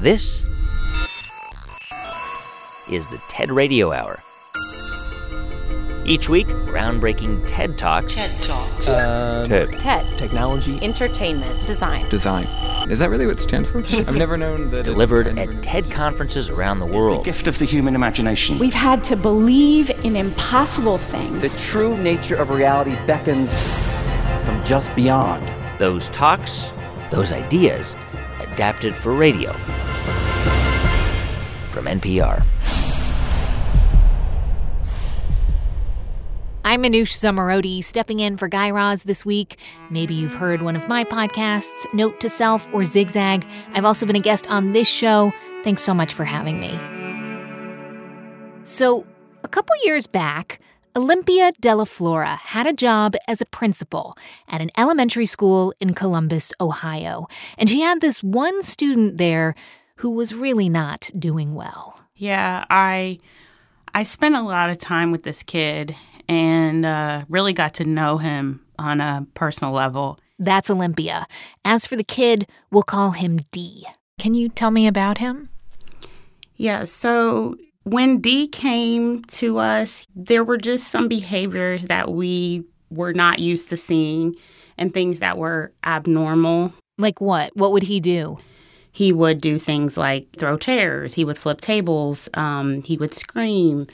This is the TED Radio Hour. Each week, groundbreaking TED Talks. TED Talks. Uh, TED. TED. Technology. Entertainment. Design. Design. Is that really what it stands for? I've never known that. Delivered I've never at known- TED conferences around the world. The gift of the human imagination. We've had to believe in impossible things. The true nature of reality beckons from just beyond. Those talks, those ideas, adapted for radio. From NPR. I'm Manoush Zomorodi, stepping in for Guy Raz this week. Maybe you've heard one of my podcasts, Note to Self or Zigzag. I've also been a guest on this show. Thanks so much for having me. So, a couple years back, Olympia Della Flora had a job as a principal at an elementary school in Columbus, Ohio. And she had this one student there who was really not doing well. Yeah, I I spent a lot of time with this kid and uh, really got to know him on a personal level. That's Olympia. As for the kid, we'll call him D. Can you tell me about him? Yeah, so when D came to us, there were just some behaviors that we were not used to seeing and things that were abnormal. Like what? What would he do? He would do things like throw chairs, he would flip tables, um, he would scream.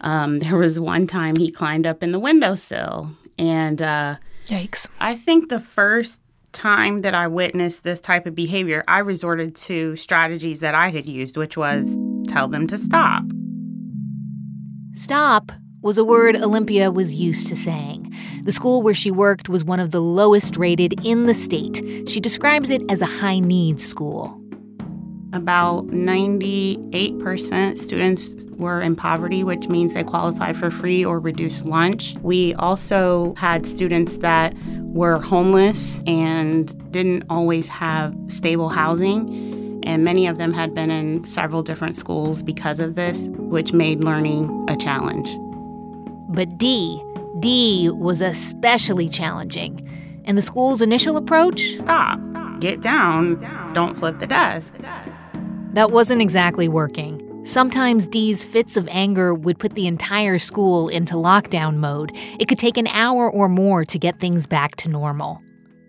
Um, there was one time he climbed up in the windowsill and uh, Yikes. I think the first time that I witnessed this type of behavior, I resorted to strategies that I had used, which was tell them to stop. Stop was a word Olympia was used to saying. The school where she worked was one of the lowest rated in the state. She describes it as a high needs school. About 98% students were in poverty, which means they qualified for free or reduced lunch. We also had students that were homeless and didn't always have stable housing. And many of them had been in several different schools because of this, which made learning a challenge. But D, D was especially challenging. And the school's initial approach? Stop, Stop. get down, don't flip the desk. That wasn't exactly working. Sometimes Dee's fits of anger would put the entire school into lockdown mode. It could take an hour or more to get things back to normal.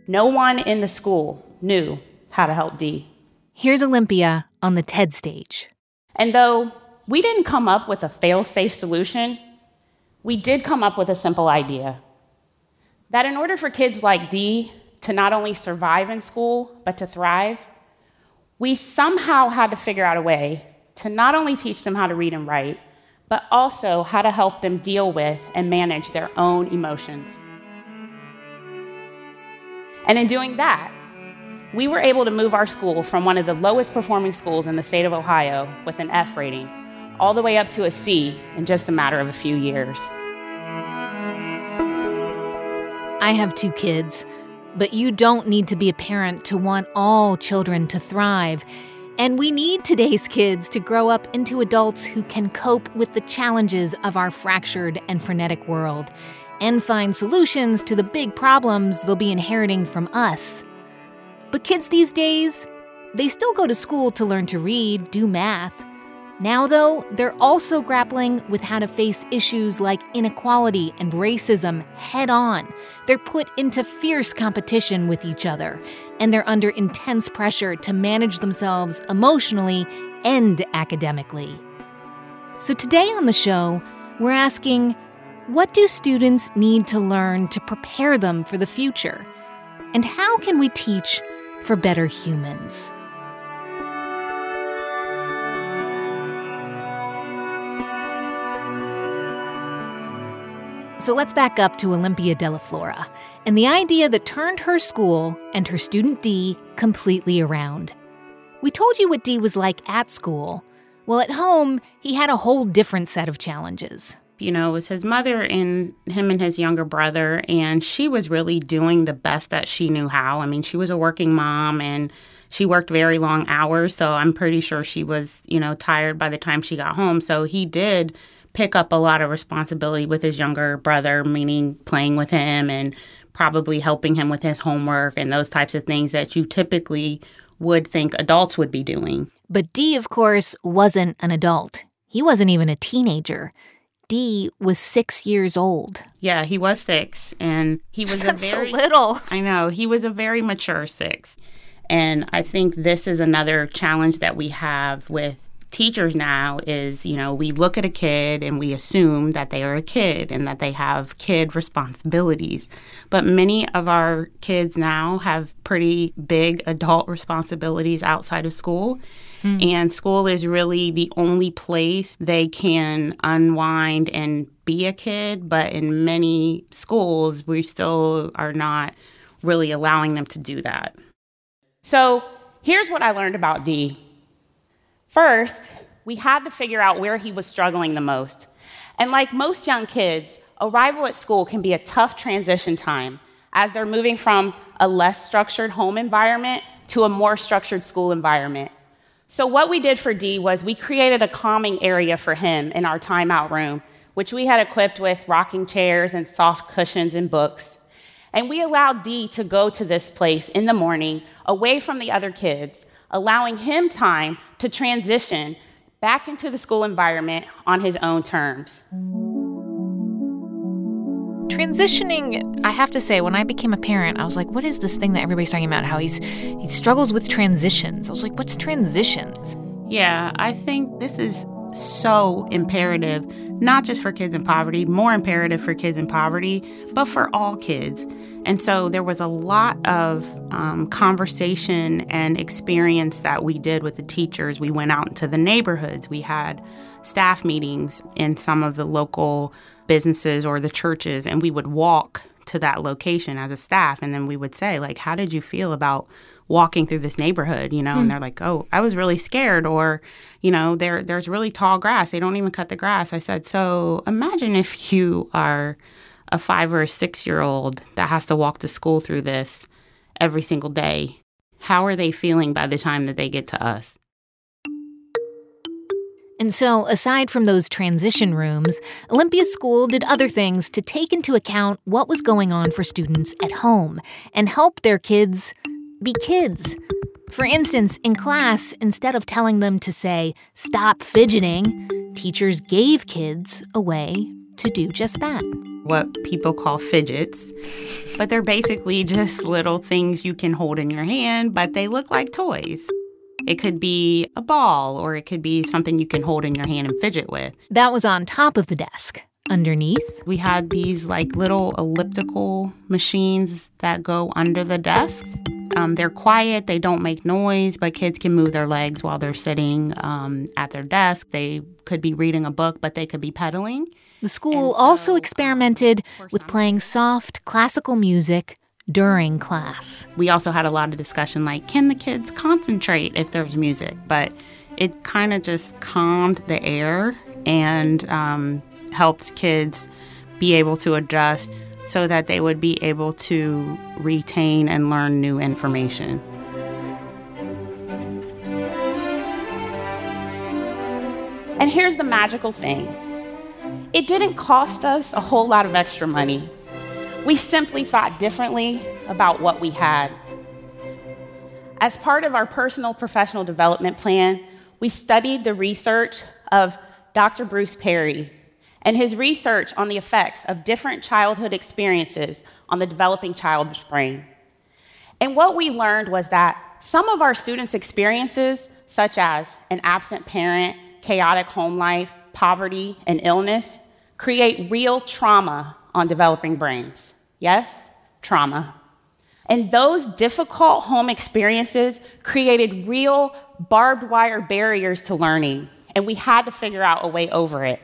No one in the school knew how to help Dee. Here's Olympia on the TED stage. And though we didn't come up with a fail safe solution, we did come up with a simple idea that in order for kids like Dee to not only survive in school, but to thrive, we somehow had to figure out a way to not only teach them how to read and write, but also how to help them deal with and manage their own emotions. And in doing that, we were able to move our school from one of the lowest performing schools in the state of Ohio with an F rating all the way up to a C in just a matter of a few years. I have two kids, but you don't need to be a parent to want all children to thrive. And we need today's kids to grow up into adults who can cope with the challenges of our fractured and frenetic world and find solutions to the big problems they'll be inheriting from us. But kids these days, they still go to school to learn to read, do math. Now, though, they're also grappling with how to face issues like inequality and racism head on. They're put into fierce competition with each other, and they're under intense pressure to manage themselves emotionally and academically. So, today on the show, we're asking what do students need to learn to prepare them for the future? And how can we teach for better humans? So let's back up to Olympia Della Flora and the idea that turned her school and her student D completely around. We told you what D was like at school. Well, at home, he had a whole different set of challenges. You know, it was his mother and him and his younger brother, and she was really doing the best that she knew how. I mean, she was a working mom and she worked very long hours, so I'm pretty sure she was, you know, tired by the time she got home. So he did pick up a lot of responsibility with his younger brother, meaning playing with him and probably helping him with his homework and those types of things that you typically would think adults would be doing. But D, of course, wasn't an adult. He wasn't even a teenager. D was six years old. Yeah, he was six, and he was That's a very so little. I know he was a very mature six, and I think this is another challenge that we have with teachers now is you know we look at a kid and we assume that they are a kid and that they have kid responsibilities but many of our kids now have pretty big adult responsibilities outside of school Hmm. And school is really the only place they can unwind and be a kid. But in many schools, we still are not really allowing them to do that. So here's what I learned about D. First, we had to figure out where he was struggling the most. And like most young kids, arrival at school can be a tough transition time as they're moving from a less structured home environment to a more structured school environment. So, what we did for D was we created a calming area for him in our timeout room, which we had equipped with rocking chairs and soft cushions and books. And we allowed D to go to this place in the morning away from the other kids, allowing him time to transition back into the school environment on his own terms. Transitioning, I have to say, when I became a parent, I was like, what is this thing that everybody's talking about? How he's he struggles with transitions. I was like, what's transitions? Yeah, I think this is so imperative, not just for kids in poverty, more imperative for kids in poverty, but for all kids. And so there was a lot of um, conversation and experience that we did with the teachers. We went out into the neighborhoods, we had staff meetings in some of the local businesses or the churches, and we would walk to that location as a staff. And then we would say, like, how did you feel about walking through this neighborhood? You know, hmm. and they're like, oh, I was really scared. Or, you know, there there's really tall grass. They don't even cut the grass. I said, so imagine if you are a five or a six year old that has to walk to school through this every single day. How are they feeling by the time that they get to us? And so, aside from those transition rooms, Olympia School did other things to take into account what was going on for students at home and help their kids be kids. For instance, in class, instead of telling them to say, stop fidgeting, teachers gave kids a way to do just that. What people call fidgets, but they're basically just little things you can hold in your hand, but they look like toys. It could be a ball or it could be something you can hold in your hand and fidget with. That was on top of the desk. Underneath, we had these like little elliptical machines that go under the desk. Um, they're quiet, they don't make noise, but kids can move their legs while they're sitting um, at their desk. They could be reading a book, but they could be pedaling. The school so, also experimented with playing soft classical music during class. We also had a lot of discussion like, can the kids concentrate if there's music? But it kind of just calmed the air and um, helped kids be able to adjust so that they would be able to retain and learn new information. And here's the magical thing it didn't cost us a whole lot of extra money we simply thought differently about what we had. As part of our personal professional development plan, we studied the research of Dr. Bruce Perry and his research on the effects of different childhood experiences on the developing child's brain. And what we learned was that some of our students' experiences, such as an absent parent, chaotic home life, poverty, and illness, create real trauma on developing brains. Yes, trauma. And those difficult home experiences created real barbed wire barriers to learning, and we had to figure out a way over it.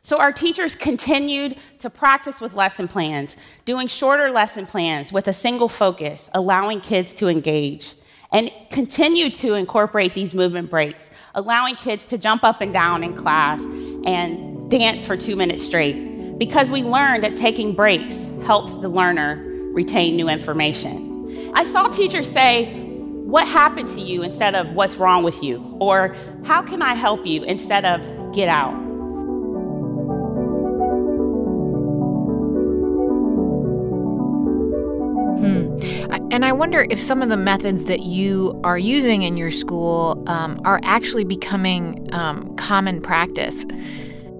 So our teachers continued to practice with lesson plans, doing shorter lesson plans with a single focus, allowing kids to engage, and continue to incorporate these movement breaks, allowing kids to jump up and down in class and dance for two minutes straight because we learned that taking breaks helps the learner retain new information. I saw teachers say, What happened to you instead of what's wrong with you? Or how can I help you instead of get out? And I wonder if some of the methods that you are using in your school um, are actually becoming um, common practice.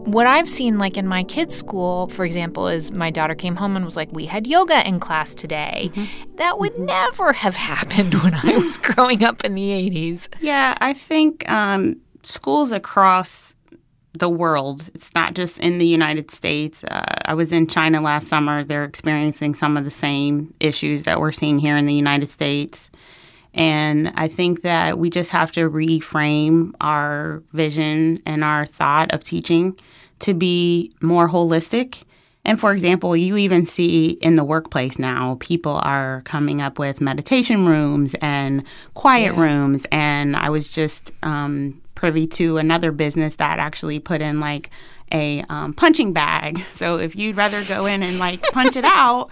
What I've seen, like in my kids' school, for example, is my daughter came home and was like, We had yoga in class today. Mm-hmm. That would mm-hmm. never have happened when I was growing up in the 80s. Yeah, I think um, schools across the world. It's not just in the United States. Uh, I was in China last summer. They're experiencing some of the same issues that we're seeing here in the United States. And I think that we just have to reframe our vision and our thought of teaching to be more holistic. And for example, you even see in the workplace now, people are coming up with meditation rooms and quiet yeah. rooms. And I was just um, privy to another business that actually put in like a um, punching bag. So if you'd rather go in and like punch it out,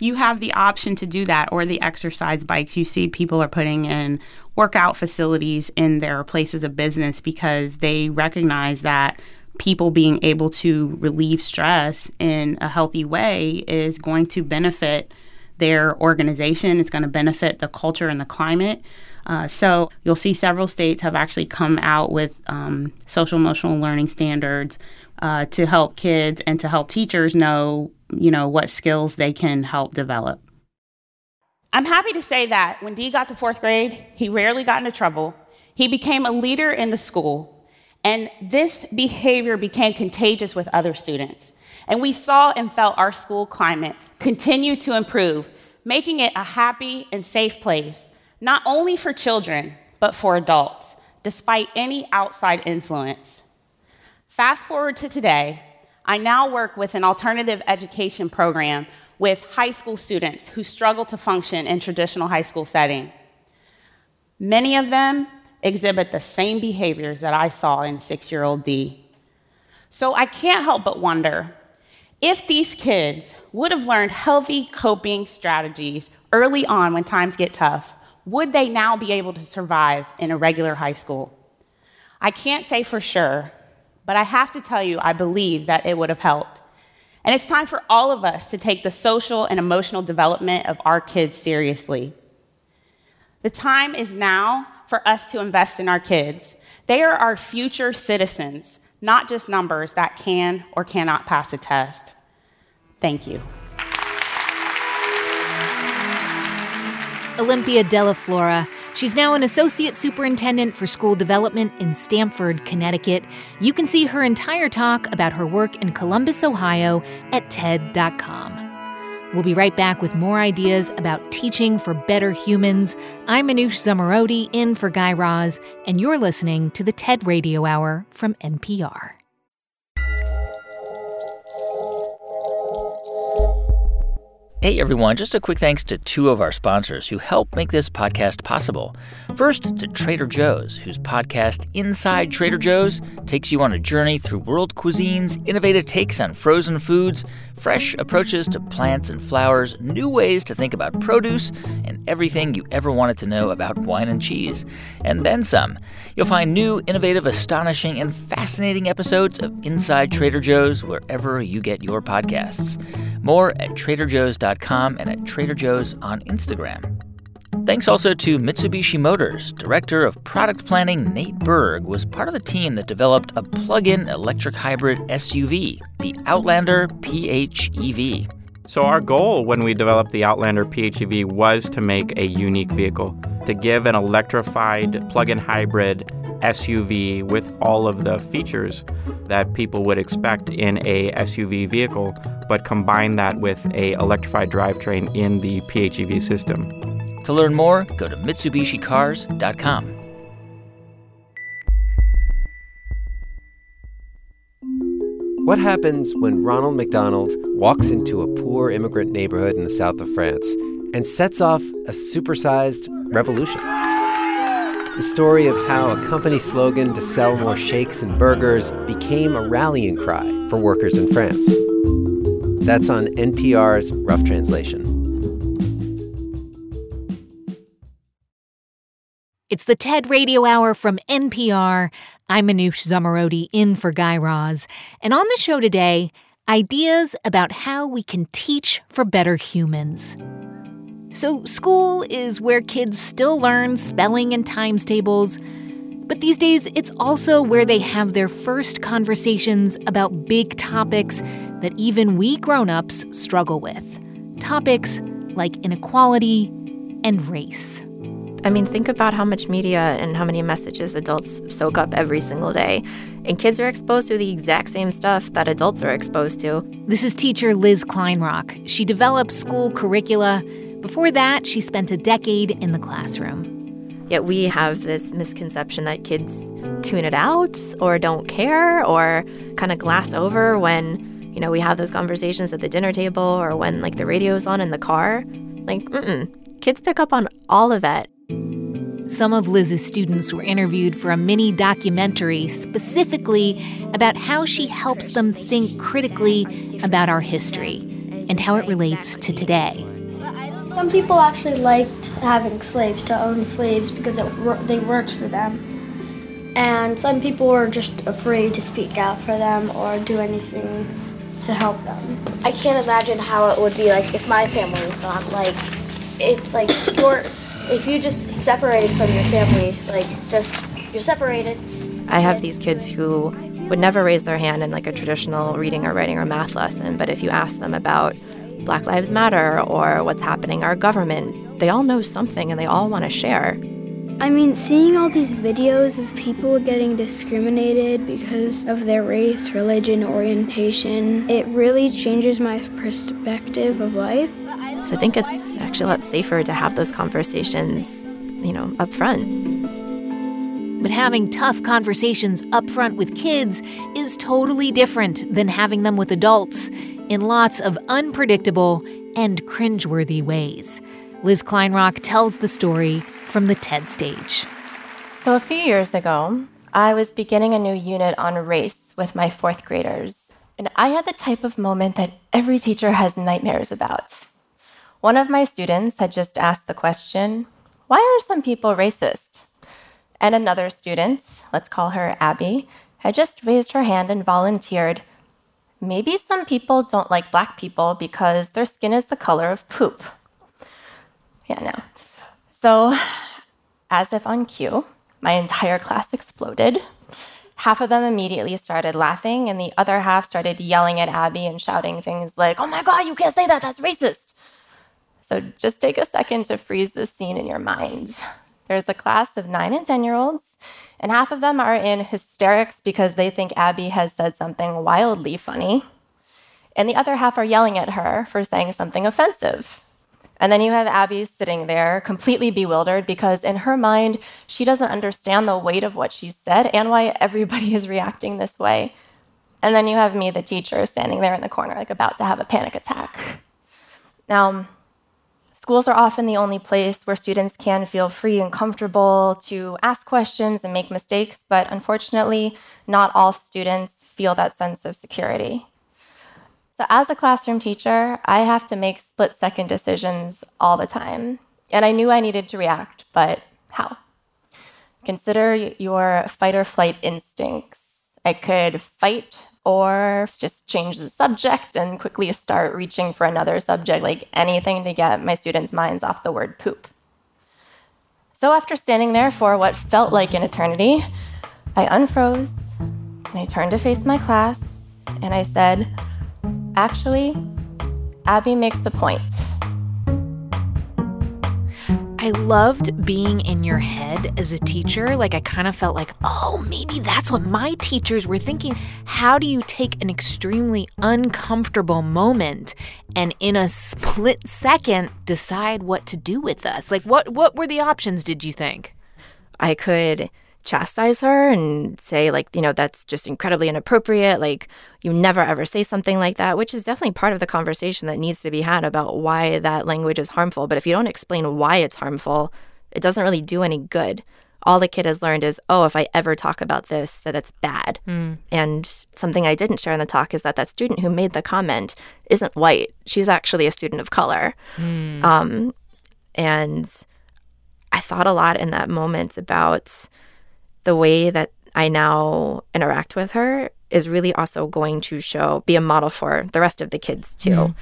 you have the option to do that or the exercise bikes. You see people are putting in workout facilities in their places of business because they recognize that people being able to relieve stress in a healthy way is going to benefit their organization. It's going to benefit the culture and the climate. Uh, so you'll see several states have actually come out with um, social emotional learning standards uh, to help kids and to help teachers know, you know, what skills they can help develop. I'm happy to say that when Dee got to fourth grade, he rarely got into trouble. He became a leader in the school, and this behavior became contagious with other students. And we saw and felt our school climate continue to improve, making it a happy and safe place not only for children, but for adults, despite any outside influence. Fast forward to today, I now work with an alternative education program with high school students who struggle to function in traditional high school setting. Many of them exhibit the same behaviors that I saw in six year old Dee. So I can't help but wonder if these kids would have learned healthy coping strategies early on when times get tough, would they now be able to survive in a regular high school? I can't say for sure, but I have to tell you, I believe that it would have helped. And it's time for all of us to take the social and emotional development of our kids seriously. The time is now for us to invest in our kids. They are our future citizens, not just numbers that can or cannot pass a test. Thank you. Olympia Della Flora. She's now an associate superintendent for school development in Stamford, Connecticut. You can see her entire talk about her work in Columbus, Ohio at TED.com. We'll be right back with more ideas about teaching for better humans. I'm Manoush Zomorodi in for Guy Raz, and you're listening to the TED Radio Hour from NPR. Hey everyone, just a quick thanks to two of our sponsors who help make this podcast possible. First, to Trader Joe's, whose podcast Inside Trader Joe's takes you on a journey through world cuisines, innovative takes on frozen foods, fresh approaches to plants and flowers, new ways to think about produce, and everything you ever wanted to know about wine and cheese. And then some. You'll find new, innovative, astonishing, and fascinating episodes of Inside Trader Joe's wherever you get your podcasts. More at traderjoe's.com and at Trader Joe's on Instagram. Thanks also to Mitsubishi Motors. Director of Product Planning Nate Berg was part of the team that developed a plug in electric hybrid SUV, the Outlander PHEV. So, our goal when we developed the Outlander PHEV was to make a unique vehicle, to give an electrified plug in hybrid SUV with all of the features that people would expect in a SUV vehicle, but combine that with a electrified drivetrain in the PHEV system. To learn more, go to MitsubishiCars.com. What happens when Ronald McDonald walks into a poor immigrant neighborhood in the south of France and sets off a supersized revolution? The story of how a company slogan to sell more shakes and burgers became a rallying cry for workers in France. That's on NPR's Rough Translation. It's the TED Radio Hour from NPR. I'm Manoush Zomorodi in for Guy Raz. And on the show today, ideas about how we can teach for better humans. So, school is where kids still learn spelling and times tables. But these days, it's also where they have their first conversations about big topics that even we grown ups struggle with. Topics like inequality and race. I mean, think about how much media and how many messages adults soak up every single day. And kids are exposed to the exact same stuff that adults are exposed to. This is teacher Liz Kleinrock. She developed school curricula. Before that, she spent a decade in the classroom. Yet we have this misconception that kids tune it out or don't care or kind of glass over when, you know, we have those conversations at the dinner table or when like the radio's on in the car. Like, mm-mm. Kids pick up on all of that. Some of Liz's students were interviewed for a mini documentary specifically about how she helps them think critically about our history and how it relates to today. Some people actually liked having slaves, to own slaves, because it, they worked for them. And some people were just afraid to speak out for them or do anything to help them. I can't imagine how it would be like if my family was gone. Like, if like you're, if you just separated from your family, like just you're separated. I have these kids who would never raise their hand in like a traditional reading or writing or math lesson, but if you ask them about Black Lives Matter or what's happening in our government, they all know something and they all want to share. I mean, seeing all these videos of people getting discriminated because of their race, religion, orientation, it really changes my perspective of life. So I think it's actually a lot safer to have those conversations, you know, up front. But having tough conversations up front with kids is totally different than having them with adults in lots of unpredictable and cringeworthy ways. Liz Kleinrock tells the story from the TED stage. So, a few years ago, I was beginning a new unit on race with my fourth graders. And I had the type of moment that every teacher has nightmares about. One of my students had just asked the question, Why are some people racist? And another student, let's call her Abby, had just raised her hand and volunteered. Maybe some people don't like black people because their skin is the color of poop. Yeah, no. So, as if on cue, my entire class exploded. Half of them immediately started laughing, and the other half started yelling at Abby and shouting things like, Oh my God, you can't say that, that's racist. So, just take a second to freeze this scene in your mind. There's a class of nine and 10 year olds, and half of them are in hysterics because they think Abby has said something wildly funny. And the other half are yelling at her for saying something offensive. And then you have Abby sitting there completely bewildered because in her mind, she doesn't understand the weight of what she said and why everybody is reacting this way. And then you have me, the teacher, standing there in the corner, like about to have a panic attack. Now, Schools are often the only place where students can feel free and comfortable to ask questions and make mistakes, but unfortunately, not all students feel that sense of security. So, as a classroom teacher, I have to make split second decisions all the time. And I knew I needed to react, but how? Consider your fight or flight instincts. I could fight or just change the subject and quickly start reaching for another subject, like anything to get my students' minds off the word poop. So, after standing there for what felt like an eternity, I unfroze and I turned to face my class and I said, Actually, Abby makes the point. I loved being in your head as a teacher. Like, I kind of felt like, oh, maybe that's what my teachers were thinking. How do you take an extremely uncomfortable moment and in a split second decide what to do with us? Like, what, what were the options, did you think? I could chastise her and say like you know that's just incredibly inappropriate. Like you never ever say something like that which is definitely part of the conversation that needs to be had about why that language is harmful. But if you don't explain why it's harmful it doesn't really do any good. All the kid has learned is oh if i ever talk about this that it's bad. Mm. and something i didn't share in the talk is that that student who made the comment isn't white. She's actually a student of color. Mm. um, and i thought a lot in that moment about the way that I now interact with her is really also going to show, be a model for the rest of the kids too. Mm.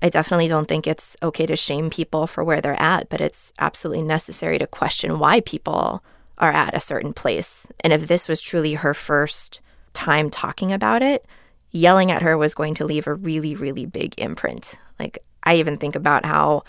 I definitely don't think it's okay to shame people for where they're at, but it's absolutely necessary to question why people are at a certain place. And if this was truly her first time talking about it, yelling at her was going to leave a really, really big imprint. Like, I even think about how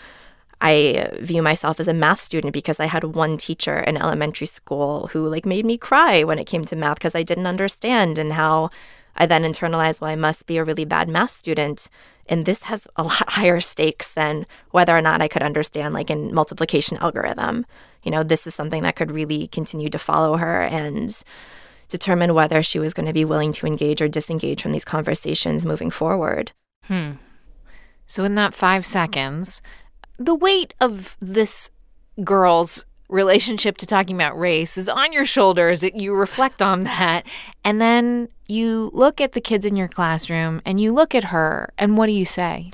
I view myself as a math student because I had one teacher in elementary school who like made me cry when it came to math because I didn't understand and how I then internalized, well, I must be a really bad math student. And this has a lot higher stakes than whether or not I could understand like in multiplication algorithm. You know, this is something that could really continue to follow her and determine whether she was going to be willing to engage or disengage from these conversations moving forward. Hmm. So, in that five seconds, the weight of this girl's relationship to talking about race is on your shoulders. You reflect on that. And then you look at the kids in your classroom and you look at her, and what do you say?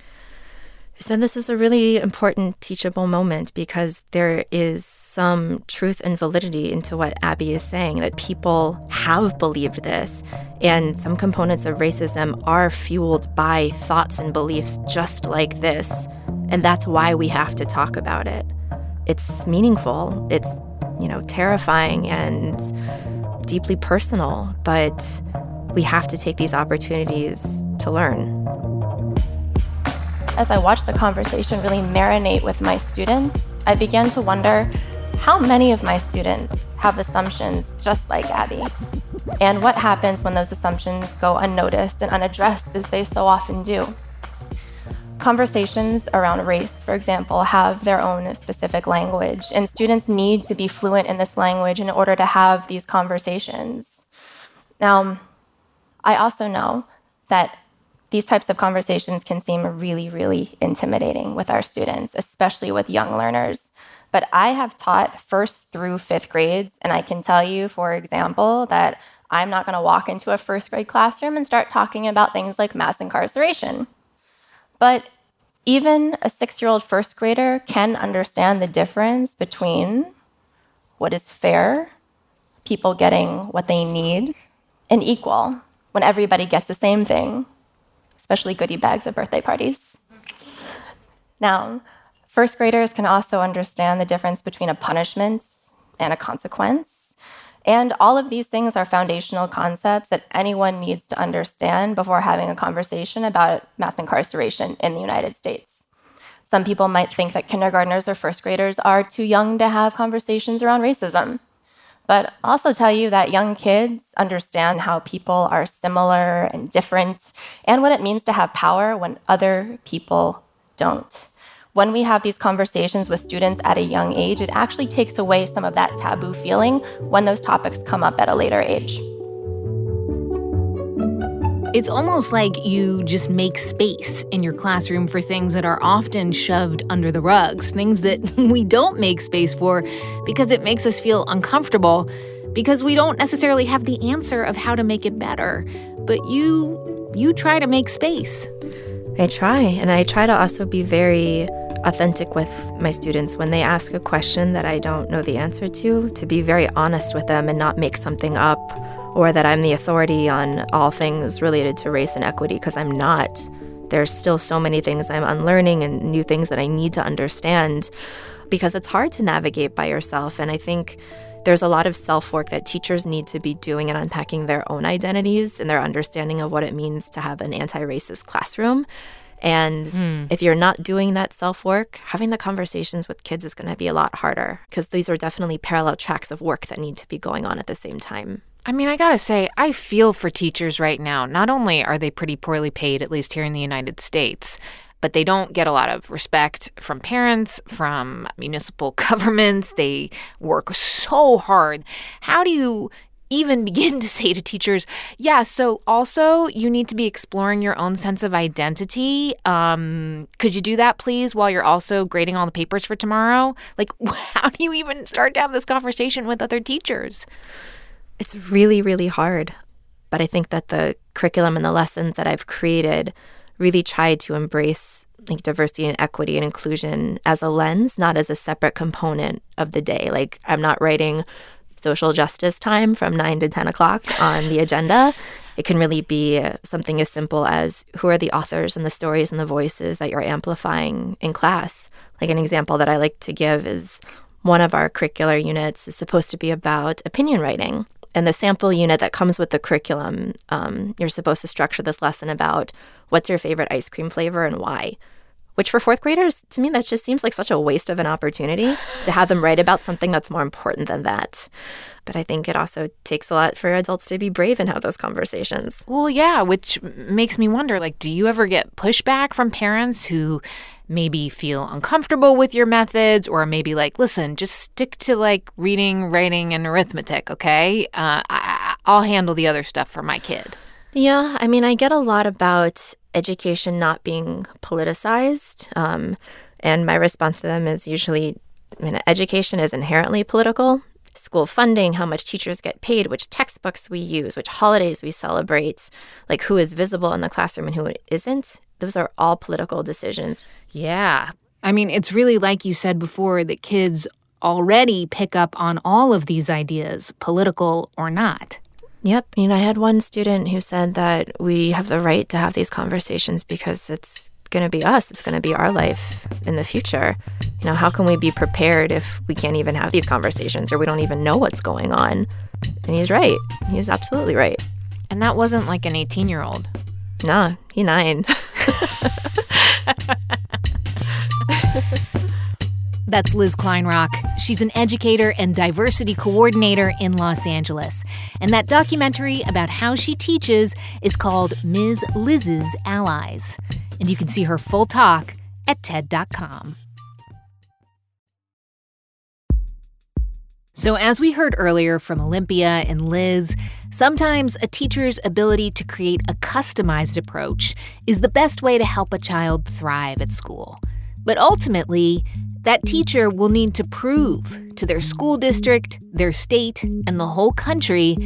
Said this is a really important teachable moment because there is some truth and validity into what Abby is saying that people have believed this. And some components of racism are fueled by thoughts and beliefs just like this. And that's why we have to talk about it. It's meaningful, it's, you know, terrifying and deeply personal, but we have to take these opportunities to learn. As I watched the conversation really marinate with my students, I began to wonder how many of my students have assumptions just like Abby? And what happens when those assumptions go unnoticed and unaddressed as they so often do? Conversations around race, for example, have their own specific language, and students need to be fluent in this language in order to have these conversations. Now, I also know that these types of conversations can seem really, really intimidating with our students, especially with young learners. But I have taught first through fifth grades, and I can tell you, for example, that I'm not going to walk into a first grade classroom and start talking about things like mass incarceration. But even a six year old first grader can understand the difference between what is fair, people getting what they need, and equal when everybody gets the same thing especially goodie bags at birthday parties. Now, first graders can also understand the difference between a punishment and a consequence. And all of these things are foundational concepts that anyone needs to understand before having a conversation about mass incarceration in the United States. Some people might think that kindergartners or first graders are too young to have conversations around racism but also tell you that young kids understand how people are similar and different and what it means to have power when other people don't. When we have these conversations with students at a young age, it actually takes away some of that taboo feeling when those topics come up at a later age. It's almost like you just make space in your classroom for things that are often shoved under the rugs, things that we don't make space for because it makes us feel uncomfortable because we don't necessarily have the answer of how to make it better. But you you try to make space. I try, and I try to also be very authentic with my students when they ask a question that I don't know the answer to, to be very honest with them and not make something up or that I'm the authority on all things related to race and equity because I'm not. There's still so many things I'm unlearning and new things that I need to understand because it's hard to navigate by yourself. And I think there's a lot of self work that teachers need to be doing and unpacking their own identities and their understanding of what it means to have an anti racist classroom. And mm. if you're not doing that self work, having the conversations with kids is going to be a lot harder because these are definitely parallel tracks of work that need to be going on at the same time. I mean, I gotta say, I feel for teachers right now. Not only are they pretty poorly paid, at least here in the United States, but they don't get a lot of respect from parents, from municipal governments. They work so hard. How do you even begin to say to teachers, yeah, so also you need to be exploring your own sense of identity. Um, could you do that, please, while you're also grading all the papers for tomorrow? Like, how do you even start to have this conversation with other teachers? It's really, really hard. But I think that the curriculum and the lessons that I've created really try to embrace like diversity and equity and inclusion as a lens, not as a separate component of the day. Like I'm not writing social justice time from nine to ten o'clock on the agenda. It can really be something as simple as who are the authors and the stories and the voices that you're amplifying in class. Like an example that I like to give is one of our curricular units is supposed to be about opinion writing. And the sample unit that comes with the curriculum, um, you're supposed to structure this lesson about what's your favorite ice cream flavor and why. Which for fourth graders, to me, that just seems like such a waste of an opportunity to have them write about something that's more important than that. But I think it also takes a lot for adults to be brave and have those conversations. Well, yeah, which makes me wonder like, do you ever get pushback from parents who maybe feel uncomfortable with your methods or maybe like, listen, just stick to like reading, writing, and arithmetic, okay? Uh, I- I'll handle the other stuff for my kid. Yeah, I mean, I get a lot about education not being politicized. Um, and my response to them is usually I mean, education is inherently political. School funding, how much teachers get paid, which textbooks we use, which holidays we celebrate, like who is visible in the classroom and who isn't. Those are all political decisions. Yeah. I mean, it's really like you said before that kids already pick up on all of these ideas, political or not. Yep. You know, I had one student who said that we have the right to have these conversations because it's going to be us. It's going to be our life in the future. You know, how can we be prepared if we can't even have these conversations or we don't even know what's going on? And he's right. He's absolutely right. And that wasn't like an 18 year old. Nah, he nine. That's Liz Kleinrock. She's an educator and diversity coordinator in Los Angeles. And that documentary about how she teaches is called Ms. Liz's Allies. And you can see her full talk at TED.com. So, as we heard earlier from Olympia and Liz, sometimes a teacher's ability to create a customized approach is the best way to help a child thrive at school. But ultimately, that teacher will need to prove to their school district, their state, and the whole country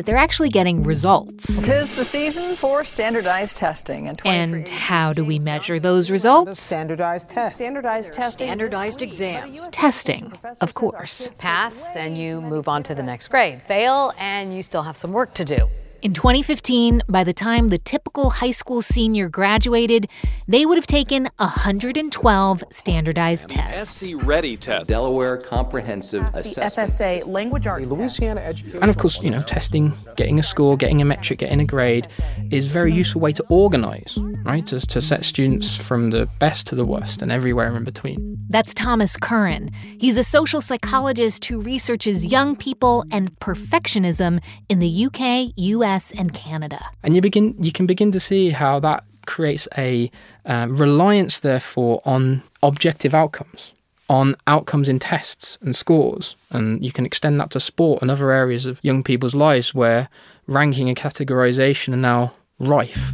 that they're actually getting results. Tis the season for standardized testing. And, and how do we measure those results? Standardized tests. Standardized testing. Standardized exams. Testing, of course. Pass and you move on to the next grade. Fail and you still have some work to do. In 2015, by the time the typical high school senior graduated, they would have taken 112 standardized tests. SC Ready test. Delaware Comprehensive the Assessment. FSA Language Arts Louisiana Education. And of course, you know, testing, getting a score, getting a metric, getting a grade is a very useful way to organize, right? To, to set students from the best to the worst and everywhere in between. That's Thomas Curran. He's a social psychologist who researches young people and perfectionism in the UK, US, and Canada. And you begin, you can begin to see how that creates a um, reliance, therefore, on objective outcomes, on outcomes in tests and scores. And you can extend that to sport and other areas of young people's lives where ranking and categorization are now rife.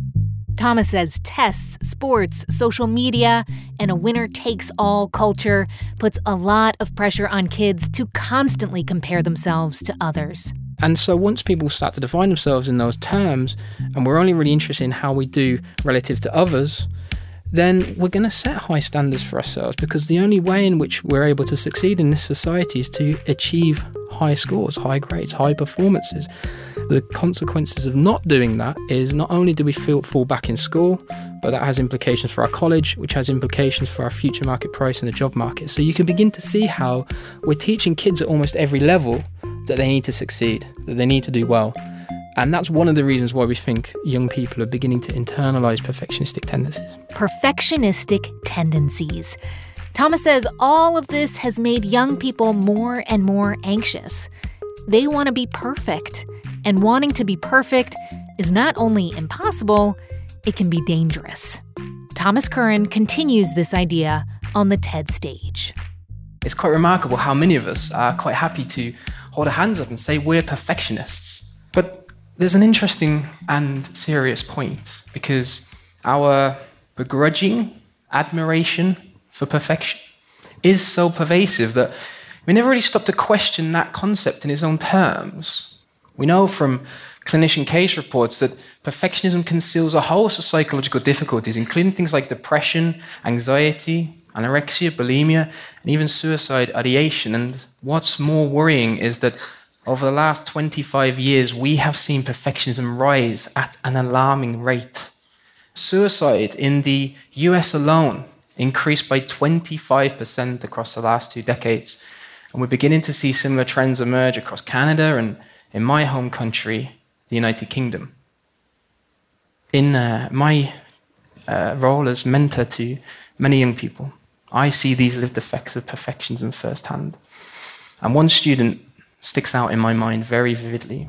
Thomas says tests, sports, social media, and a winner takes all culture puts a lot of pressure on kids to constantly compare themselves to others. And so once people start to define themselves in those terms, and we're only really interested in how we do relative to others, then we're going to set high standards for ourselves because the only way in which we're able to succeed in this society is to achieve high scores, high grades, high performances. The consequences of not doing that is not only do we feel, fall back in school, but that has implications for our college, which has implications for our future market price in the job market. So you can begin to see how we're teaching kids at almost every level that they need to succeed, that they need to do well. And that's one of the reasons why we think young people are beginning to internalize perfectionistic tendencies. Perfectionistic tendencies. Thomas says all of this has made young people more and more anxious. They want to be perfect, and wanting to be perfect is not only impossible, it can be dangerous. Thomas Curran continues this idea on the TED stage. It's quite remarkable how many of us are quite happy to hold our hands up and say we're perfectionists. But there's an interesting and serious point because our begrudging admiration for perfection is so pervasive that we never really stop to question that concept in its own terms. We know from clinician case reports that perfectionism conceals a host of psychological difficulties, including things like depression, anxiety, anorexia, bulimia, and even suicide ideation. And what's more worrying is that over the last 25 years, we have seen perfectionism rise at an alarming rate. Suicide in the US alone increased by 25% across the last two decades. And we're beginning to see similar trends emerge across Canada and in my home country, the United Kingdom. In uh, my uh, role as mentor to many young people, I see these lived effects of perfectionism firsthand. And one student sticks out in my mind very vividly.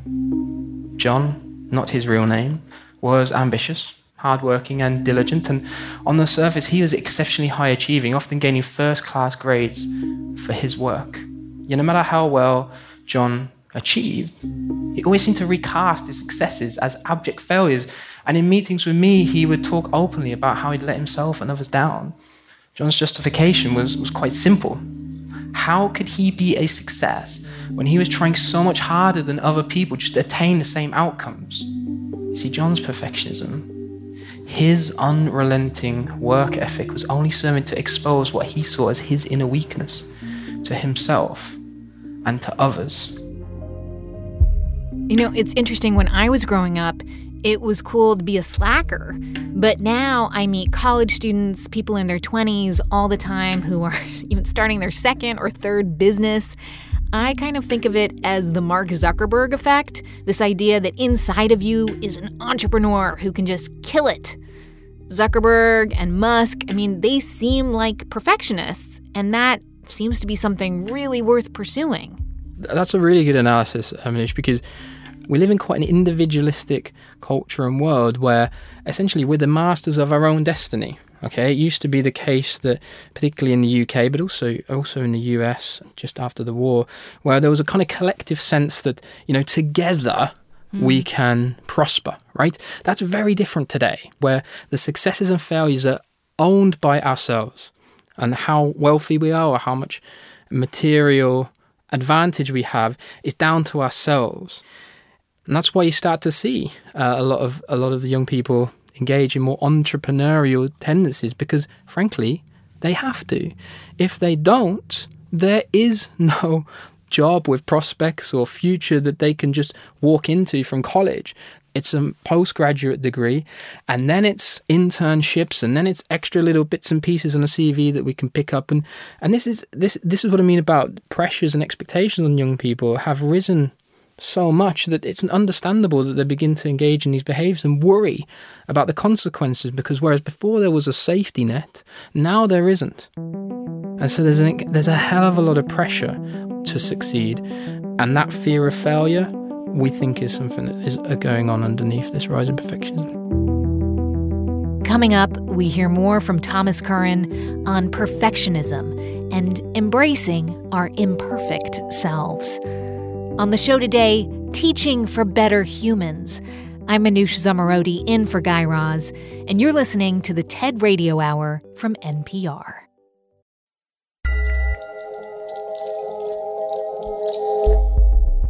John, not his real name, was ambitious, hardworking, and diligent, and on the surface, he was exceptionally high achieving, often gaining first class grades for his work. Yet, no matter how well John achieved, he always seemed to recast his successes as abject failures, and in meetings with me, he would talk openly about how he'd let himself and others down. John's justification was, was quite simple. How could he be a success when he was trying so much harder than other people just to attain the same outcomes? You see, John's perfectionism, his unrelenting work ethic was only serving to expose what he saw as his inner weakness to himself and to others. You know, it's interesting. When I was growing up, it was cool to be a slacker. But now I meet college students, people in their 20s all the time who are even starting their second or third business. I kind of think of it as the Mark Zuckerberg effect this idea that inside of you is an entrepreneur who can just kill it. Zuckerberg and Musk, I mean, they seem like perfectionists, and that seems to be something really worth pursuing. That's a really good analysis, Manoush, because we live in quite an individualistic culture and world where essentially we're the masters of our own destiny. Okay, it used to be the case that, particularly in the UK, but also also in the US, just after the war, where there was a kind of collective sense that you know together mm. we can prosper. Right? That's very different today, where the successes and failures are owned by ourselves, and how wealthy we are or how much material advantage we have is down to ourselves. And that's why you start to see uh, a lot of a lot of the young people engage in more entrepreneurial tendencies because, frankly, they have to. If they don't, there is no job with prospects or future that they can just walk into from college. It's a postgraduate degree, and then it's internships, and then it's extra little bits and pieces on a CV that we can pick up. And and this is this this is what I mean about pressures and expectations on young people have risen so much that it's understandable that they begin to engage in these behaviors and worry about the consequences because whereas before there was a safety net, now there isn't. And so there's, an, there's a hell of a lot of pressure to succeed. And that fear of failure, we think, is something that is going on underneath this rise in perfectionism. Coming up, we hear more from Thomas Curran on perfectionism and embracing our imperfect selves. On the show today, Teaching for Better Humans. I'm Manoush Zomorodi in for Guy Raz, and you're listening to the TED Radio Hour from NPR.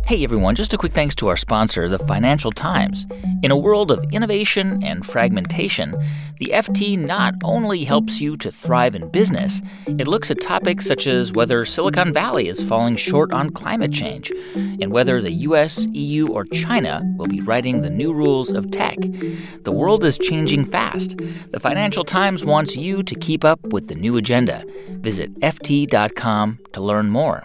Hey everyone, just a quick thanks to our sponsor, the Financial Times. In a world of innovation and fragmentation, the FT not only helps you to thrive in business, it looks at topics such as whether Silicon Valley is falling short on climate change, and whether the US, EU, or China will be writing the new rules of tech. The world is changing fast. The Financial Times wants you to keep up with the new agenda. Visit FT.com to learn more.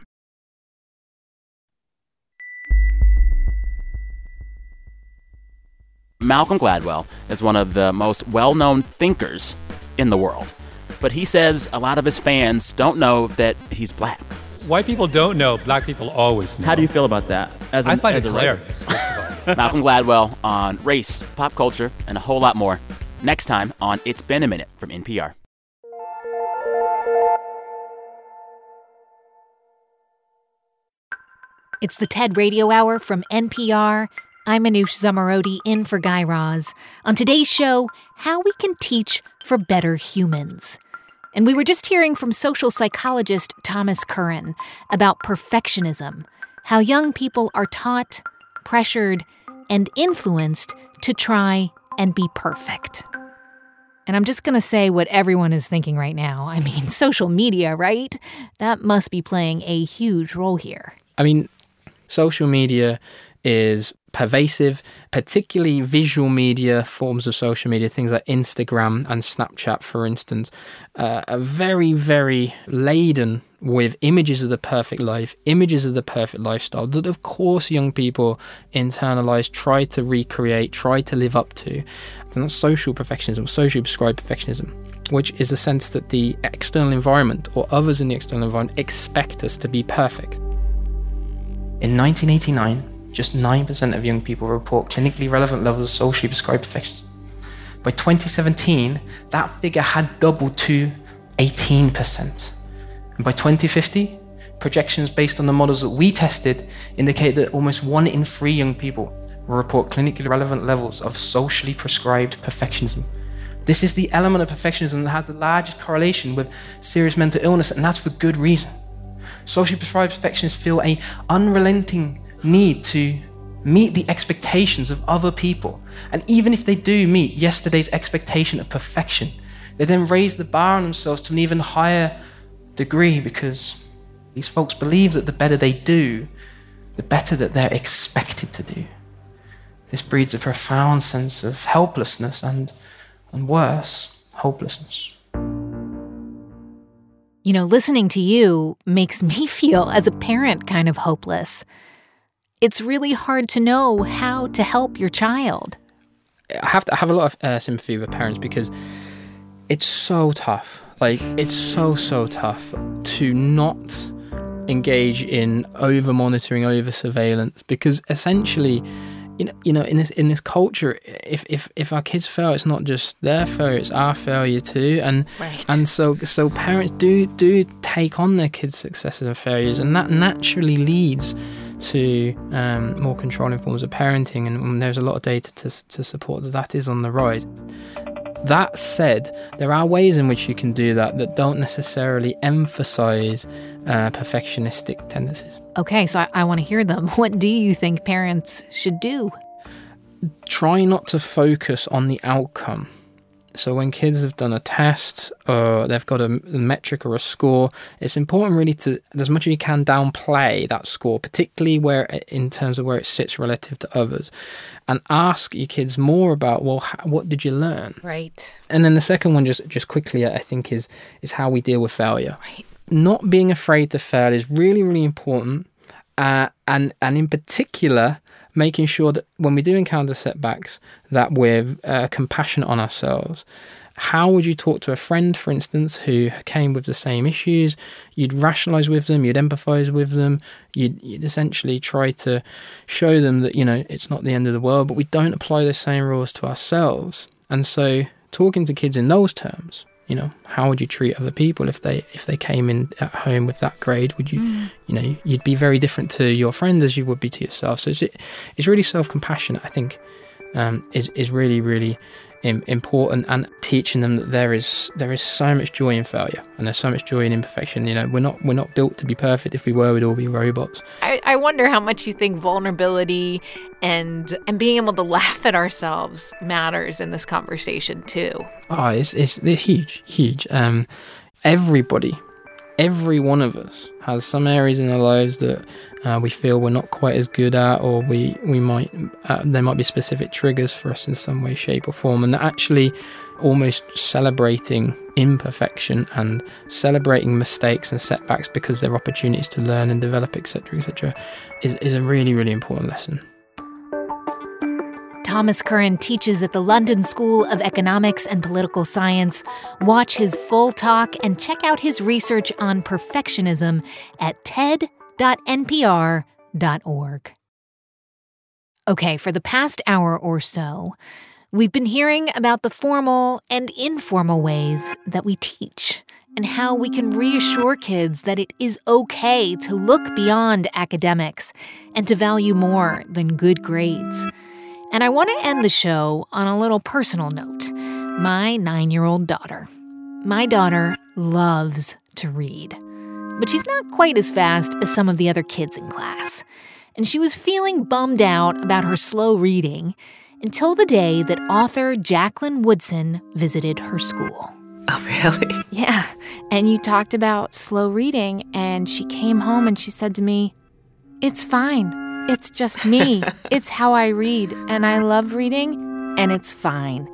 Malcolm Gladwell is one of the most well known thinkers in the world. But he says a lot of his fans don't know that he's black. White people don't know, black people always know. How do you feel about that? As I find as it hilarious, first of all. Malcolm Gladwell on race, pop culture, and a whole lot more. Next time on It's Been a Minute from NPR. It's the TED Radio Hour from NPR. I'm Manoush Zomorodi in for Guy Raz. On today's show, how we can teach for better humans. And we were just hearing from social psychologist Thomas Curran about perfectionism, how young people are taught, pressured, and influenced to try and be perfect. And I'm just going to say what everyone is thinking right now. I mean, social media, right? That must be playing a huge role here. I mean, social media is pervasive, particularly visual media forms of social media, things like Instagram and Snapchat, for instance, uh, are very, very laden with images of the perfect life, images of the perfect lifestyle that, of course, young people internalize, try to recreate, try to live up to. And that's social perfectionism, socially prescribed perfectionism, which is a sense that the external environment or others in the external environment expect us to be perfect. In 1989, just 9% of young people report clinically relevant levels of socially prescribed perfectionism. By 2017, that figure had doubled to 18%. And by 2050, projections based on the models that we tested indicate that almost one in three young people will report clinically relevant levels of socially prescribed perfectionism. This is the element of perfectionism that has the largest correlation with serious mental illness, and that's for good reason. Socially prescribed perfectionists feel a unrelenting need to meet the expectations of other people. And even if they do meet yesterday's expectation of perfection, they then raise the bar on themselves to an even higher degree because these folks believe that the better they do, the better that they're expected to do. This breeds a profound sense of helplessness and, and worse, hopelessness. You know, listening to you makes me feel, as a parent, kind of hopeless it's really hard to know how to help your child. I have to have a lot of uh, sympathy with parents because it's so tough. Like it's so so tough to not engage in over monitoring, over surveillance because essentially you know, you know, in this in this culture, if if if our kids fail, it's not just their failure; it's our failure too. And right. and so so parents do do take on their kids' successes and failures, and that naturally leads to um, more controlling forms of parenting, and, there's a lot of data to, to support that that is on the rise. That said, there are ways in which you can do that that don't necessarily emphasize uh, perfectionistic tendencies. Okay, so I, I want to hear them. What do you think parents should do? Try not to focus on the outcome. So when kids have done a test or they've got a, metric or a score, it's important really to, as much as you can, downplay that score, particularly where in terms of where it sits relative to others, and ask your kids more about well, how, what did you learn? Right. And then the second one, just just quickly, I think is is how we deal with failure. Right. Not being afraid to fail is really really important, uh, and and in particular making sure that when we do encounter setbacks, that we're uh, compassionate on ourselves. How would you talk to a friend, for instance, who came with the same issues? You'd rationalize with them, you'd empathize with them, you'd, you'd essentially try to show them that, you know, it's not the end of the world, but we don't apply the same rules to ourselves. And so, talking to kids in those terms, you know how would you treat other people if they if they came in at home with that grade would you mm. you know you'd be very different to your friends as you would be to yourself so it's, it's really self-compassionate i think um, is, is really really important and teaching them that there is there is so much joy in failure and there's so much joy in imperfection. You know we're not we're not built to be perfect if we were we'd all be robots. I, I wonder how much you think vulnerability and and being able to laugh at ourselves matters in this conversation too. Oh it's it's they're huge huge. Um everybody every one of us has some areas in our lives that uh, we feel we're not quite as good at, or we we might uh, there might be specific triggers for us in some way, shape, or form, and actually almost celebrating imperfection and celebrating mistakes and setbacks because they're opportunities to learn and develop, etc., etc., is, is a really really important lesson. Thomas Curran teaches at the London School of Economics and Political Science. Watch his full talk and check out his research on perfectionism at ted.npr.org. Okay, for the past hour or so, we've been hearing about the formal and informal ways that we teach and how we can reassure kids that it is okay to look beyond academics and to value more than good grades. And I want to end the show on a little personal note my nine year old daughter. My daughter loves to read, but she's not quite as fast as some of the other kids in class. And she was feeling bummed out about her slow reading until the day that author Jacqueline Woodson visited her school. Oh, really? Yeah. And you talked about slow reading, and she came home and she said to me, It's fine. It's just me. it's how I read, and I love reading, and it's fine.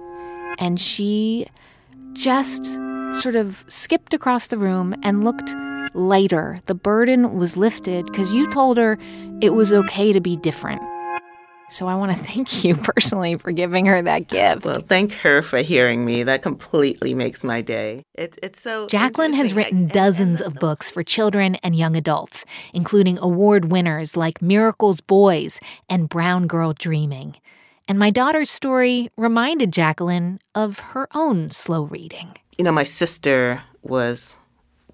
And she just sort of skipped across the room and looked lighter. The burden was lifted because you told her it was okay to be different. So I want to thank you personally for giving her that gift. Well, thank her for hearing me. That completely makes my day. It's it's so Jacqueline has written dozens of books for children and young adults, including award winners like Miracles Boys and Brown Girl Dreaming. And my daughter's story reminded Jacqueline of her own slow reading. You know, my sister was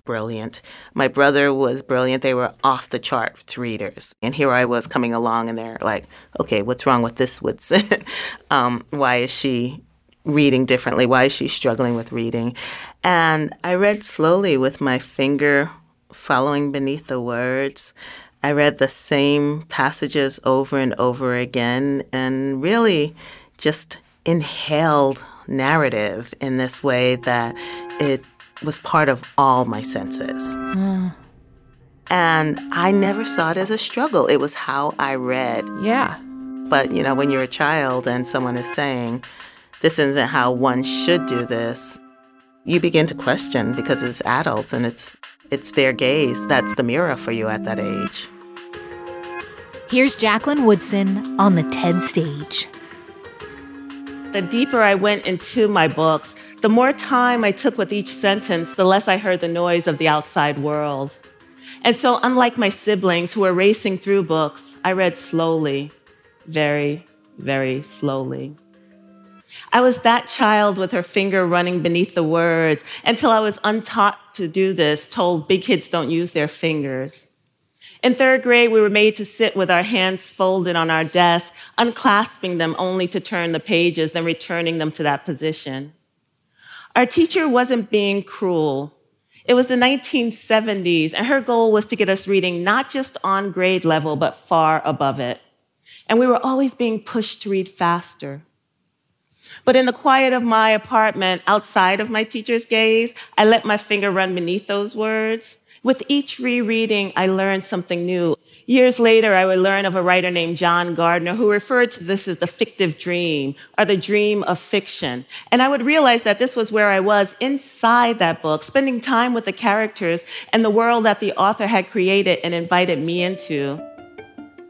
brilliant. My brother was brilliant. They were off the charts readers. And here I was coming along, and they're like, okay, what's wrong with this Woodson? um, why is she reading differently? Why is she struggling with reading? And I read slowly with my finger following beneath the words. I read the same passages over and over again and really just inhaled narrative in this way that it was part of all my senses. Mm. And I never saw it as a struggle. It was how I read. Yeah. But, you know, when you're a child and someone is saying, this isn't how one should do this, you begin to question because it's adults and it's it's their gaze that's the mirror for you at that age. Here's Jacqueline Woodson on the TED stage. The deeper I went into my books, the more time I took with each sentence, the less I heard the noise of the outside world. And so, unlike my siblings who were racing through books, I read slowly, very, very slowly. I was that child with her finger running beneath the words until I was untaught to do this, told big kids don't use their fingers. In third grade, we were made to sit with our hands folded on our desk, unclasping them only to turn the pages, then returning them to that position. Our teacher wasn't being cruel. It was the 1970s, and her goal was to get us reading not just on grade level, but far above it. And we were always being pushed to read faster. But in the quiet of my apartment, outside of my teacher's gaze, I let my finger run beneath those words. With each rereading, I learned something new. Years later, I would learn of a writer named John Gardner who referred to this as the fictive dream or the dream of fiction. And I would realize that this was where I was inside that book, spending time with the characters and the world that the author had created and invited me into.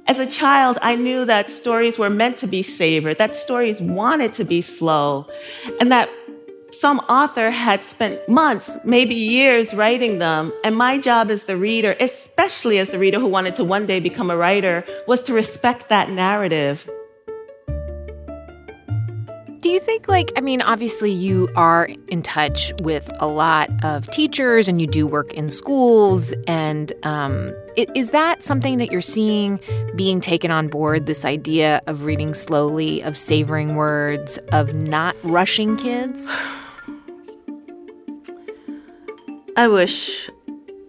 As a child, I knew that stories were meant to be savored, that stories wanted to be slow, and that some author had spent months, maybe years writing them. And my job as the reader, especially as the reader who wanted to one day become a writer, was to respect that narrative. Do you think, like, I mean, obviously you are in touch with a lot of teachers and you do work in schools. And um, is that something that you're seeing being taken on board? This idea of reading slowly, of savoring words, of not rushing kids? I wish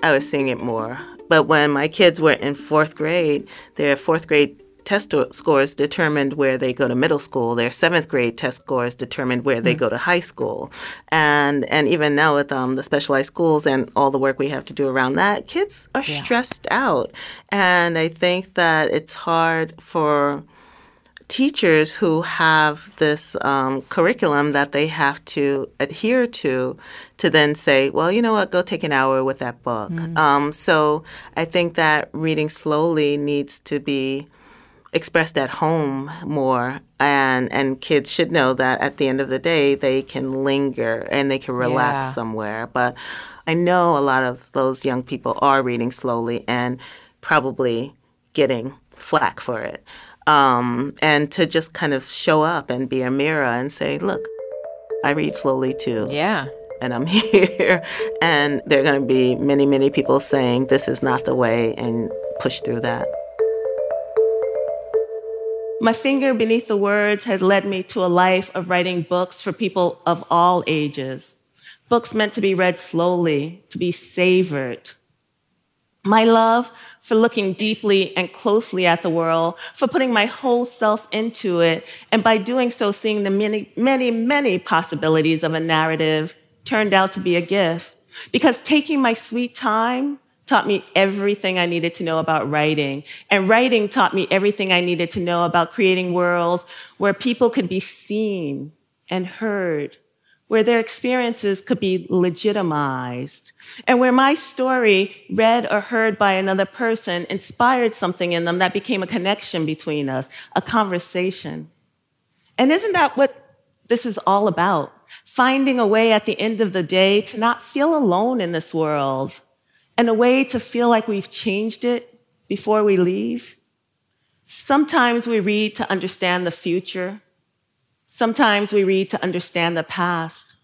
I was seeing it more. But when my kids were in fourth grade, their fourth grade test scores determined where they go to middle school. Their seventh grade test scores determined where they mm. go to high school. And and even now with um, the specialized schools and all the work we have to do around that, kids are yeah. stressed out. And I think that it's hard for teachers who have this um, curriculum that they have to adhere to to then say, well, you know what, go take an hour with that book. Mm-hmm. Um, so I think that reading slowly needs to be expressed at home more and and kids should know that at the end of the day they can linger and they can relax yeah. somewhere but i know a lot of those young people are reading slowly and probably getting flack for it um, and to just kind of show up and be a mirror and say, look, I read slowly too. Yeah. And I'm here. And there are going to be many, many people saying this is not the way and push through that. My finger beneath the words has led me to a life of writing books for people of all ages. Books meant to be read slowly, to be savored. My love for looking deeply and closely at the world, for putting my whole self into it, and by doing so, seeing the many, many, many possibilities of a narrative turned out to be a gift. Because taking my sweet time taught me everything I needed to know about writing. And writing taught me everything I needed to know about creating worlds where people could be seen and heard, where their experiences could be legitimized, and where my story, read or heard by another person, inspired something in them that became a connection between us, a conversation. And isn't that what this is all about? Finding a way at the end of the day to not feel alone in this world and a way to feel like we've changed it before we leave. Sometimes we read to understand the future. Sometimes we read to understand the past.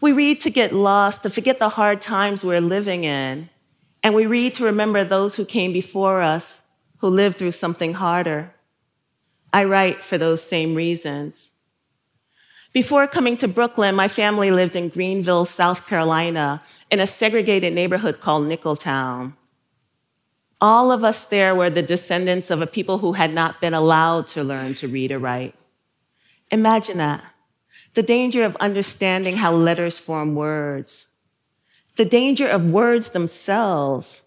We read to get lost, to forget the hard times we're living in. And we read to remember those who came before us, who lived through something harder. I write for those same reasons. Before coming to Brooklyn, my family lived in Greenville, South Carolina, in a segregated neighborhood called Nicholtown. All of us there were the descendants of a people who had not been allowed to learn to read or write. Imagine that. The danger of understanding how letters form words. The danger of words themselves.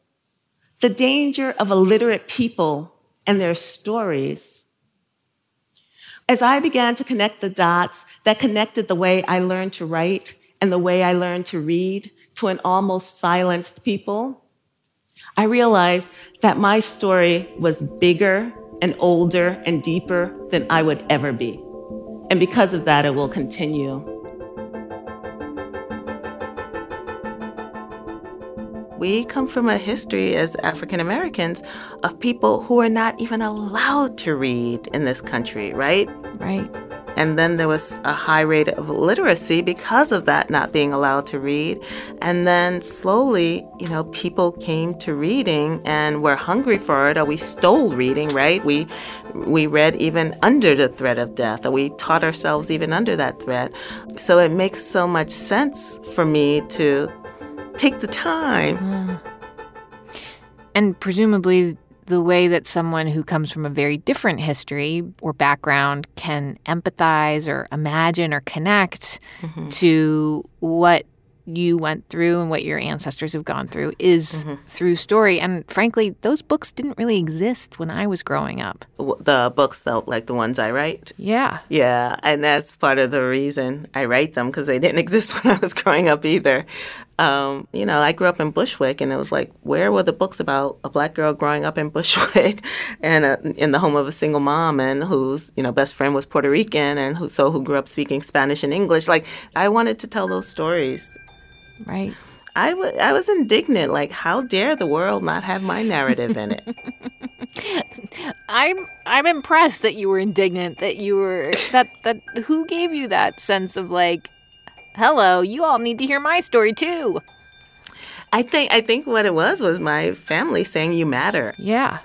The danger of illiterate people and their stories. As I began to connect the dots that connected the way I learned to write and the way I learned to read to an almost silenced people, I realized that my story was bigger and older and deeper than I would ever be. And because of that, it will continue. We come from a history as African Americans of people who are not even allowed to read in this country, right? Right. And then there was a high rate of literacy because of that not being allowed to read. And then slowly, you know, people came to reading and were hungry for it, or we stole reading, right? We we read even under the threat of death, or we taught ourselves even under that threat. So it makes so much sense for me to take the time. Mm. And presumably, the way that someone who comes from a very different history or background can empathize or imagine or connect mm-hmm. to what you went through and what your ancestors have gone through is mm-hmm. through story. And frankly, those books didn't really exist when I was growing up. The books, though, like the ones I write? Yeah. Yeah. And that's part of the reason I write them because they didn't exist when I was growing up either. Um, you know, I grew up in Bushwick, and it was like, where were the books about a black girl growing up in Bushwick and uh, in the home of a single mom, and whose you know best friend was Puerto Rican, and who so who grew up speaking Spanish and English? Like, I wanted to tell those stories, Right. I, w- I was indignant. Like, how dare the world not have my narrative in it? I'm I'm impressed that you were indignant. That you were that that who gave you that sense of like, hello, you all need to hear my story too. I think I think what it was was my family saying you matter. Yeah.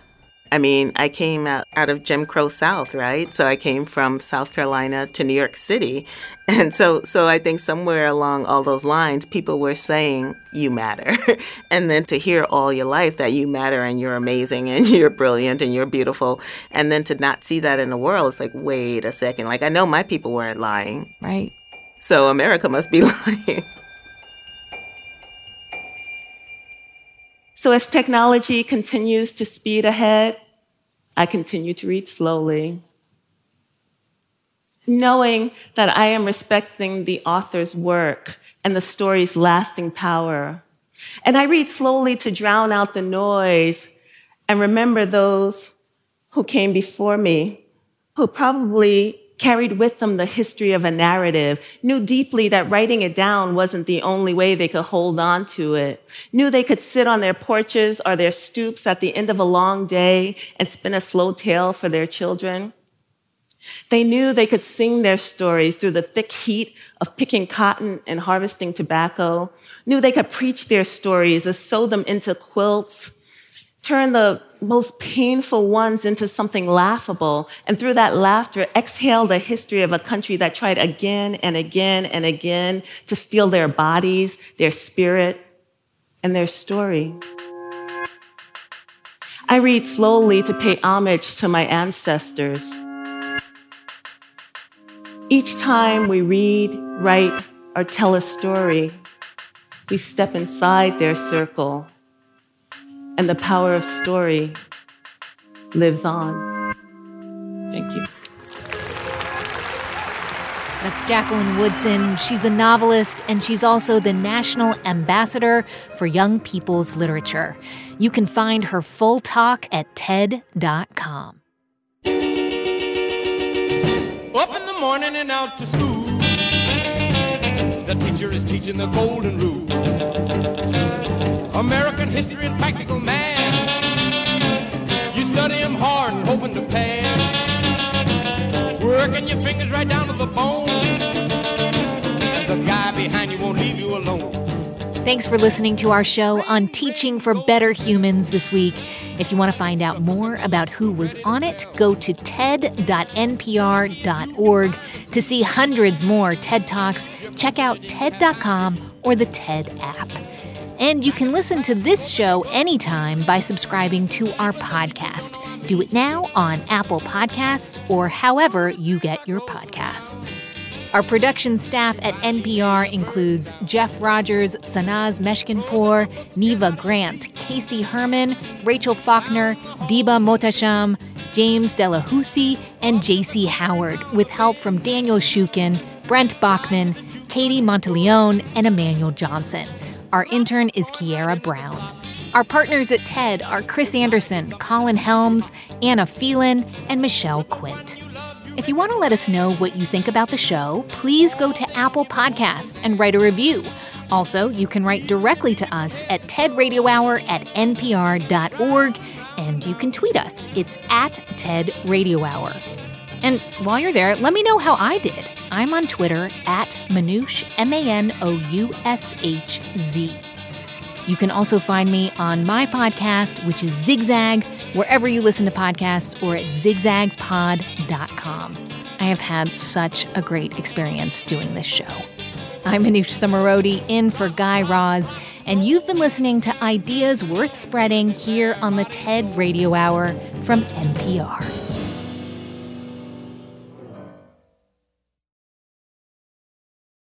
I mean, I came out, out of Jim Crow South, right? So I came from South Carolina to New York City. And so so I think somewhere along all those lines people were saying you matter. and then to hear all your life that you matter and you're amazing and you're brilliant and you're beautiful and then to not see that in the world it's like wait a second. Like I know my people weren't lying. Right. So America must be lying. So, as technology continues to speed ahead, I continue to read slowly, knowing that I am respecting the author's work and the story's lasting power. And I read slowly to drown out the noise and remember those who came before me, who probably carried with them the history of a narrative, knew deeply that writing it down wasn't the only way they could hold on to it, knew they could sit on their porches or their stoops at the end of a long day and spin a slow tale for their children. They knew they could sing their stories through the thick heat of picking cotton and harvesting tobacco, knew they could preach their stories and sew them into quilts, turn the most painful ones into something laughable. And through that laughter, exhale the history of a country that tried again and again and again to steal their bodies, their spirit, and their story. I read slowly to pay homage to my ancestors. Each time we read, write, or tell a story, we step inside their circle and the power of story lives on. Thank you. That's Jacqueline Woodson. She's a novelist and she's also the National Ambassador for Young People's Literature. You can find her full talk at TED.com. Up in the morning and out to school. The teacher is teaching the golden rule. American history and practical math. You study them hard and hoping to pass. Working your fingers right down to the bone. And the guy behind you won't leave you alone. Thanks for listening to our show on Teaching for Better Humans this week. If you want to find out more about who was on it, go to ted.npr.org. To see hundreds more TED Talks, check out TED.com or the TED app. And you can listen to this show anytime by subscribing to our podcast. Do it now on Apple Podcasts or however you get your podcasts. Our production staff at NPR includes Jeff Rogers, Sanaz Meshkinpour, Neva Grant, Casey Herman, Rachel Faulkner, Diba Mohtasham, James Delahoussaye, and JC Howard, with help from Daniel Shukin, Brent Bachman, Katie Monteleone, and Emmanuel Johnson. Our intern is Kiera Brown. Our partners at TED are Chris Anderson, Colin Helms, Anna Phelan, and Michelle Quint. If you want to let us know what you think about the show, please go to Apple Podcasts and write a review. Also, you can write directly to us at tedradiohour at npr.org, and you can tweet us. It's at Ted Radio Hour. And while you're there, let me know how I did. I'm on Twitter at Manoush, M A N O U S H Z. You can also find me on my podcast, which is Zigzag, wherever you listen to podcasts, or at zigzagpod.com. I have had such a great experience doing this show. I'm Manoush Zomorodi in for Guy Raz, and you've been listening to Ideas Worth Spreading here on the TED Radio Hour from NPR.